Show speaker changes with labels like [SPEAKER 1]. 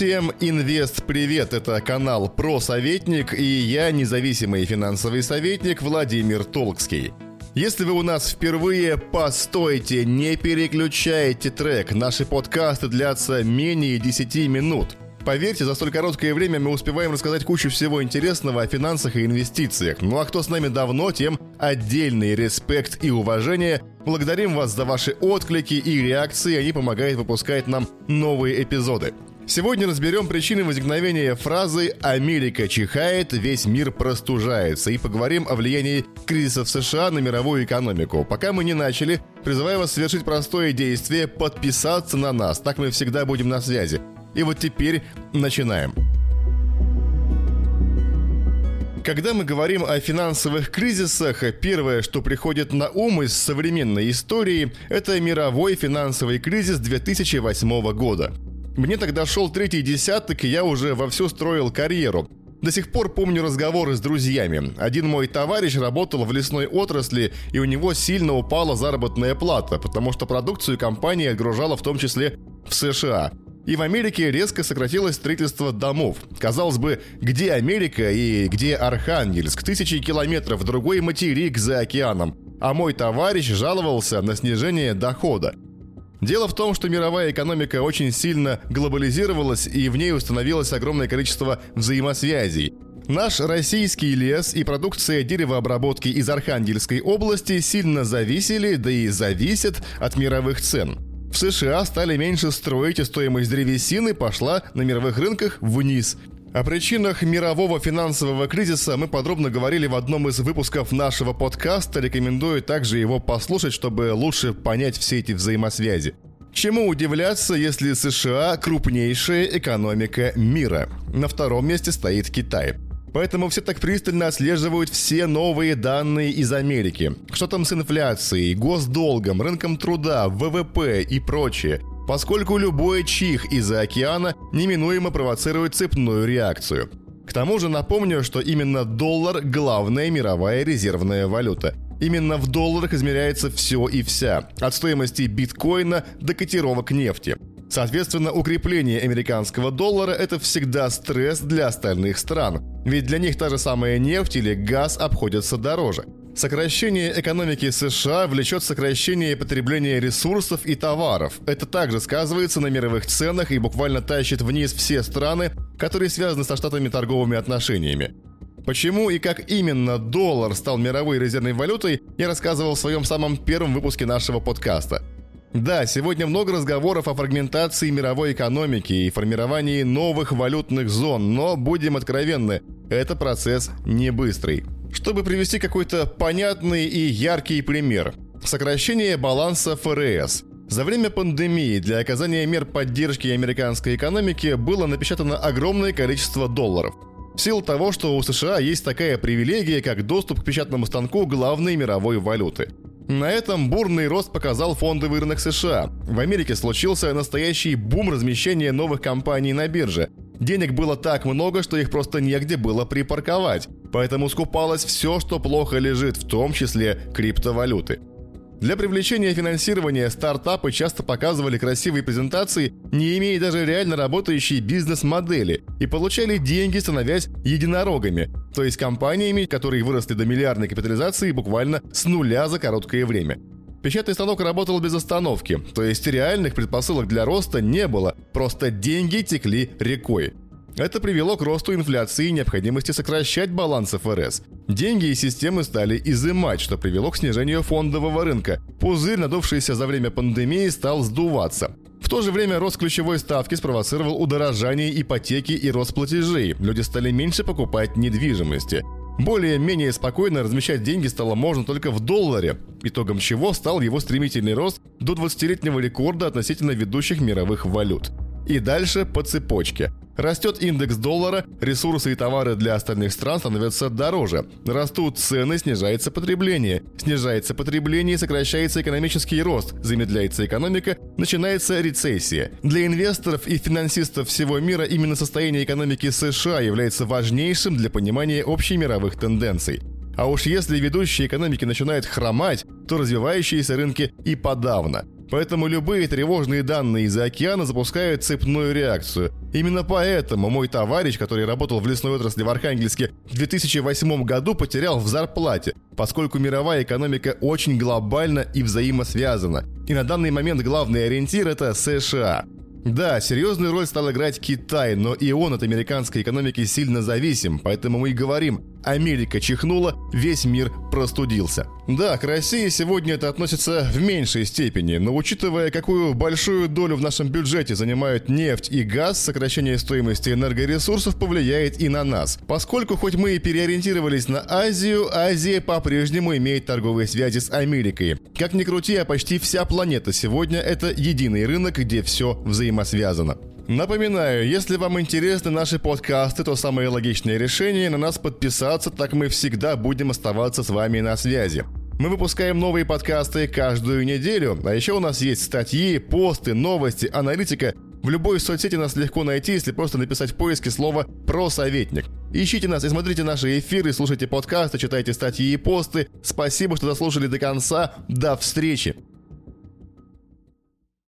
[SPEAKER 1] Всем инвест привет! Это канал Про Советник и я независимый финансовый советник Владимир Толкский. Если вы у нас впервые, постойте, не переключайте трек. Наши подкасты длятся менее 10 минут. Поверьте, за столь короткое время мы успеваем рассказать кучу всего интересного о финансах и инвестициях. Ну а кто с нами давно, тем отдельный респект и уважение. Благодарим вас за ваши отклики и реакции, они помогают выпускать нам новые эпизоды. Сегодня разберем причины возникновения фразы «Америка чихает, весь мир простужается» и поговорим о влиянии кризиса в США на мировую экономику. Пока мы не начали, призываю вас совершить простое действие – подписаться на нас, так мы всегда будем на связи. И вот теперь начинаем. Когда мы говорим о финансовых кризисах, первое, что приходит на ум из современной истории, это мировой финансовый кризис 2008 года. Мне тогда шел третий десяток, и я уже вовсю строил карьеру. До сих пор помню разговоры с друзьями. Один мой товарищ работал в лесной отрасли, и у него сильно упала заработная плата, потому что продукцию компания отгружала в том числе в США. И в Америке резко сократилось строительство домов. Казалось бы, где Америка и где Архангельск? Тысячи километров, другой материк за океаном. А мой товарищ жаловался на снижение дохода. Дело в том, что мировая экономика очень сильно глобализировалась и в ней установилось огромное количество взаимосвязей. Наш российский лес и продукция деревообработки из Архангельской области сильно зависели, да и зависят от мировых цен. В США стали меньше строить, и стоимость древесины пошла на мировых рынках вниз. О причинах мирового финансового кризиса мы подробно говорили в одном из выпусков нашего подкаста. Рекомендую также его послушать, чтобы лучше понять все эти взаимосвязи. Чему удивляться, если США – крупнейшая экономика мира? На втором месте стоит Китай. Поэтому все так пристально отслеживают все новые данные из Америки. Что там с инфляцией, госдолгом, рынком труда, ВВП и прочее поскольку любой чих из-за океана неминуемо провоцирует цепную реакцию. К тому же напомню, что именно доллар – главная мировая резервная валюта. Именно в долларах измеряется все и вся, от стоимости биткоина до котировок нефти. Соответственно, укрепление американского доллара – это всегда стресс для остальных стран. Ведь для них та же самая нефть или газ обходятся дороже – Сокращение экономики США влечет сокращение потребления ресурсов и товаров. Это также сказывается на мировых ценах и буквально тащит вниз все страны, которые связаны со штатами торговыми отношениями. Почему и как именно доллар стал мировой резервной валютой, я рассказывал в своем самом первом выпуске нашего подкаста. Да, сегодня много разговоров о фрагментации мировой экономики и формировании новых валютных зон, но будем откровенны, это процесс не быстрый. Чтобы привести какой-то понятный и яркий пример. Сокращение баланса ФРС. За время пандемии для оказания мер поддержки американской экономики было напечатано огромное количество долларов. В силу того, что у США есть такая привилегия, как доступ к печатному станку главной мировой валюты. На этом бурный рост показал фондовый рынок США. В Америке случился настоящий бум размещения новых компаний на бирже. Денег было так много, что их просто негде было припарковать. Поэтому скупалось все, что плохо лежит, в том числе криптовалюты. Для привлечения финансирования стартапы часто показывали красивые презентации, не имея даже реально работающей бизнес-модели, и получали деньги, становясь единорогами, то есть компаниями, которые выросли до миллиардной капитализации буквально с нуля за короткое время. Печатный станок работал без остановки, то есть реальных предпосылок для роста не было, просто деньги текли рекой. Это привело к росту инфляции и необходимости сокращать баланс ФРС. Деньги и системы стали изымать, что привело к снижению фондового рынка. Пузырь, надувшийся за время пандемии, стал сдуваться. В то же время рост ключевой ставки спровоцировал удорожание ипотеки и рост платежей. Люди стали меньше покупать недвижимости. Более-менее спокойно размещать деньги стало можно только в долларе, итогом чего стал его стремительный рост до 20-летнего рекорда относительно ведущих мировых валют. И дальше по цепочке. Растет индекс доллара, ресурсы и товары для остальных стран становятся дороже. Растут цены, снижается потребление. Снижается потребление, сокращается экономический рост, замедляется экономика, начинается рецессия. Для инвесторов и финансистов всего мира именно состояние экономики США является важнейшим для понимания общемировых тенденций. А уж если ведущие экономики начинают хромать, то развивающиеся рынки и подавно. Поэтому любые тревожные данные из океана запускают цепную реакцию. Именно поэтому мой товарищ, который работал в лесной отрасли в Архангельске, в 2008 году потерял в зарплате, поскольку мировая экономика очень глобальна и взаимосвязана. И на данный момент главный ориентир – это США. Да, серьезную роль стал играть Китай, но и он от американской экономики сильно зависим, поэтому мы и говорим, Америка чихнула, весь мир простудился. Да, к России сегодня это относится в меньшей степени, но учитывая, какую большую долю в нашем бюджете занимают нефть и газ, сокращение стоимости энергоресурсов повлияет и на нас. Поскольку хоть мы и переориентировались на Азию, Азия по-прежнему имеет торговые связи с Америкой. Как ни крути, а почти вся планета сегодня это единый рынок, где все взаимосвязано. Напоминаю, если вам интересны наши подкасты, то самое логичное решение на нас подписаться, так мы всегда будем оставаться с вами на связи. Мы выпускаем новые подкасты каждую неделю, а еще у нас есть статьи, посты, новости, аналитика. В любой соцсети нас легко найти, если просто написать в поиске слово «просоветник». Ищите нас и смотрите наши эфиры, слушайте подкасты, читайте статьи и посты. Спасибо, что дослушали до конца. До встречи!